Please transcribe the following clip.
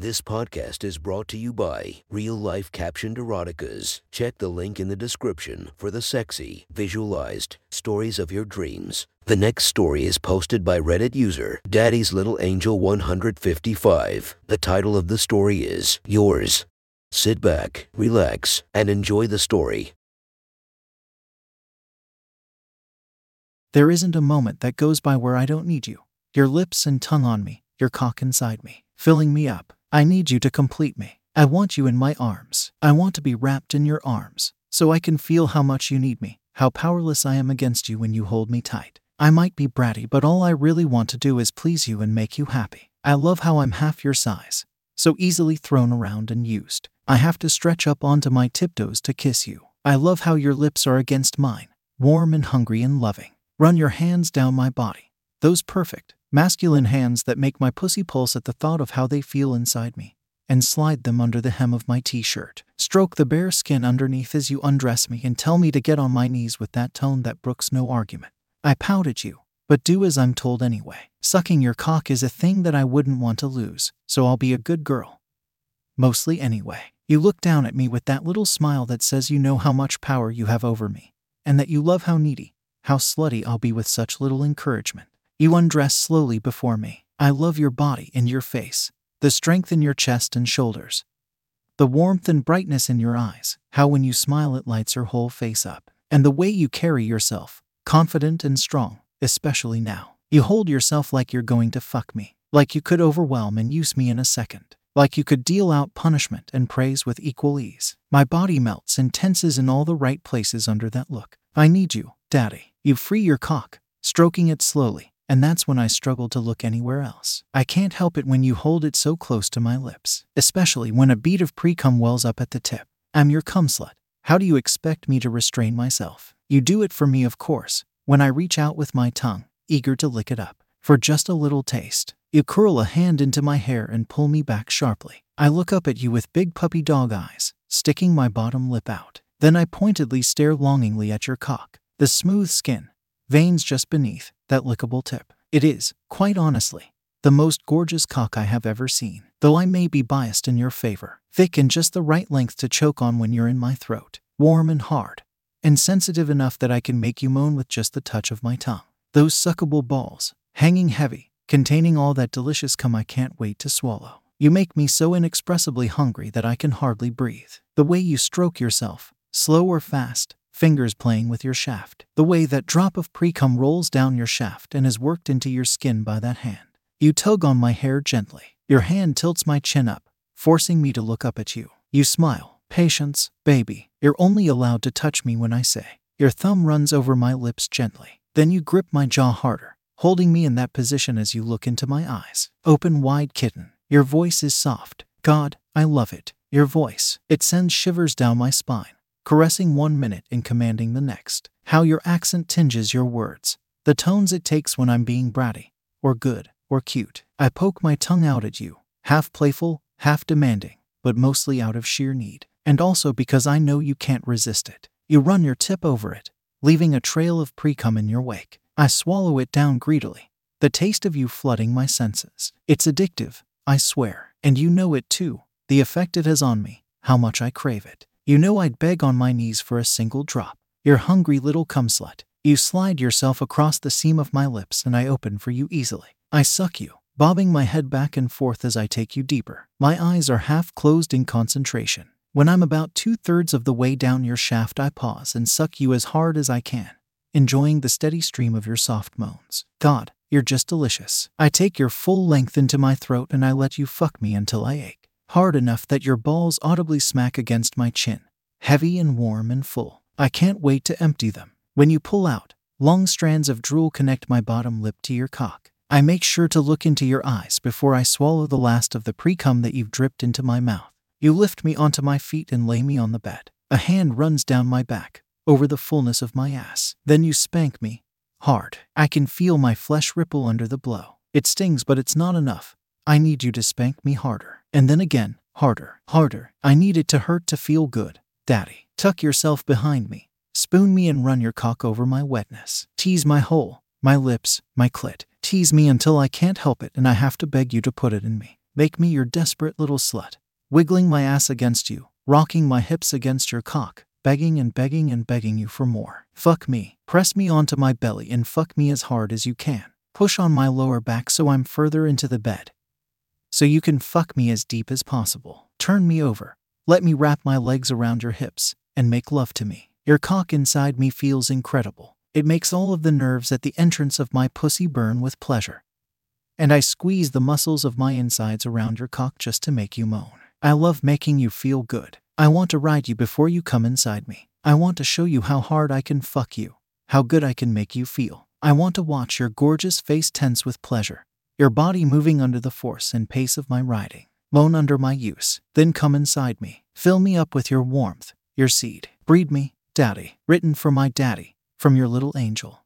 This podcast is brought to you by Real Life Captioned Eroticas. Check the link in the description for the sexy, visualized stories of your dreams. The next story is posted by Reddit user Daddy's Little Angel 155. The title of the story is Yours. Sit back, relax, and enjoy the story. There isn't a moment that goes by where I don't need you. Your lips and tongue on me, your cock inside me, filling me up. I need you to complete me. I want you in my arms. I want to be wrapped in your arms, so I can feel how much you need me, how powerless I am against you when you hold me tight. I might be bratty, but all I really want to do is please you and make you happy. I love how I'm half your size, so easily thrown around and used. I have to stretch up onto my tiptoes to kiss you. I love how your lips are against mine, warm and hungry and loving. Run your hands down my body. Those perfect, masculine hands that make my pussy pulse at the thought of how they feel inside me. And slide them under the hem of my t shirt. Stroke the bare skin underneath as you undress me and tell me to get on my knees with that tone that brooks no argument. I pout at you, but do as I'm told anyway. Sucking your cock is a thing that I wouldn't want to lose, so I'll be a good girl. Mostly anyway. You look down at me with that little smile that says you know how much power you have over me, and that you love how needy, how slutty I'll be with such little encouragement. You undress slowly before me. I love your body and your face, the strength in your chest and shoulders, the warmth and brightness in your eyes, how when you smile it lights your whole face up, and the way you carry yourself, confident and strong, especially now. You hold yourself like you're going to fuck me, like you could overwhelm and use me in a second, like you could deal out punishment and praise with equal ease. My body melts and tenses in all the right places under that look. I need you, Daddy. You free your cock, stroking it slowly, and that's when I struggle to look anywhere else. I can't help it when you hold it so close to my lips, especially when a bead of pre cum wells up at the tip. I'm your cum slut. How do you expect me to restrain myself? You do it for me, of course, when I reach out with my tongue, eager to lick it up. For just a little taste, you curl a hand into my hair and pull me back sharply. I look up at you with big puppy dog eyes, sticking my bottom lip out. Then I pointedly stare longingly at your cock the smooth skin, veins just beneath that lickable tip. It is, quite honestly, the most gorgeous cock I have ever seen, though I may be biased in your favor. Thick and just the right length to choke on when you're in my throat, warm and hard, and sensitive enough that I can make you moan with just the touch of my tongue. Those suckable balls, hanging heavy, containing all that delicious cum I can't wait to swallow. You make me so inexpressibly hungry that I can hardly breathe. The way you stroke yourself, slow or fast, fingers playing with your shaft, the way that drop of precum rolls down your shaft and is worked into your skin by that hand. You tug on my hair gently. Your hand tilts my chin up, forcing me to look up at you. You smile. Patience, baby. You're only allowed to touch me when I say. Your thumb runs over my lips gently. Then you grip my jaw harder, holding me in that position as you look into my eyes. Open wide, kitten. Your voice is soft. God, I love it. Your voice. It sends shivers down my spine caressing one minute and commanding the next. How your accent tinges your words, the tones it takes when I'm being bratty, or good, or cute. I poke my tongue out at you, half playful, half demanding, but mostly out of sheer need, and also because I know you can't resist it. You run your tip over it, leaving a trail of precum in your wake. I swallow it down greedily, the taste of you flooding my senses. It's addictive, I swear, and you know it too, the effect it has on me, how much I crave it. You know I'd beg on my knees for a single drop. You're hungry little cum slut. You slide yourself across the seam of my lips and I open for you easily. I suck you, bobbing my head back and forth as I take you deeper. My eyes are half closed in concentration. When I'm about two thirds of the way down your shaft, I pause and suck you as hard as I can, enjoying the steady stream of your soft moans. God, you're just delicious. I take your full length into my throat and I let you fuck me until I ache hard enough that your balls audibly smack against my chin, heavy and warm and full. I can't wait to empty them. When you pull out, long strands of drool connect my bottom lip to your cock. I make sure to look into your eyes before I swallow the last of the pre cum that you've dripped into my mouth. You lift me onto my feet and lay me on the bed. A hand runs down my back, over the fullness of my ass. Then you spank me. Hard. I can feel my flesh ripple under the blow. It stings, but it's not enough. I need you to spank me harder. And then again, harder, harder. I need it to hurt to feel good. Daddy, tuck yourself behind me. Spoon me and run your cock over my wetness. Tease my hole, my lips, my clit. Tease me until I can't help it and I have to beg you to put it in me. Make me your desperate little slut. Wiggling my ass against you, rocking my hips against your cock, begging and begging and begging you for more. Fuck me. Press me onto my belly and fuck me as hard as you can. Push on my lower back so I'm further into the bed. So you can fuck me as deep as possible. Turn me over. Let me wrap my legs around your hips and make love to me. Your cock inside me feels incredible. It makes all of the nerves at the entrance of my pussy burn with pleasure. And I squeeze the muscles of my insides around your cock just to make you moan. I love making you feel good. I want to ride you before you come inside me. I want to show you how hard I can fuck you, how good I can make you feel. I want to watch your gorgeous face tense with pleasure, your body moving under the force and pace of my riding. Moan under my use, then come inside me. Fill me up with your warmth, your seed. Breed me, Daddy, written for my daddy, from your little angel.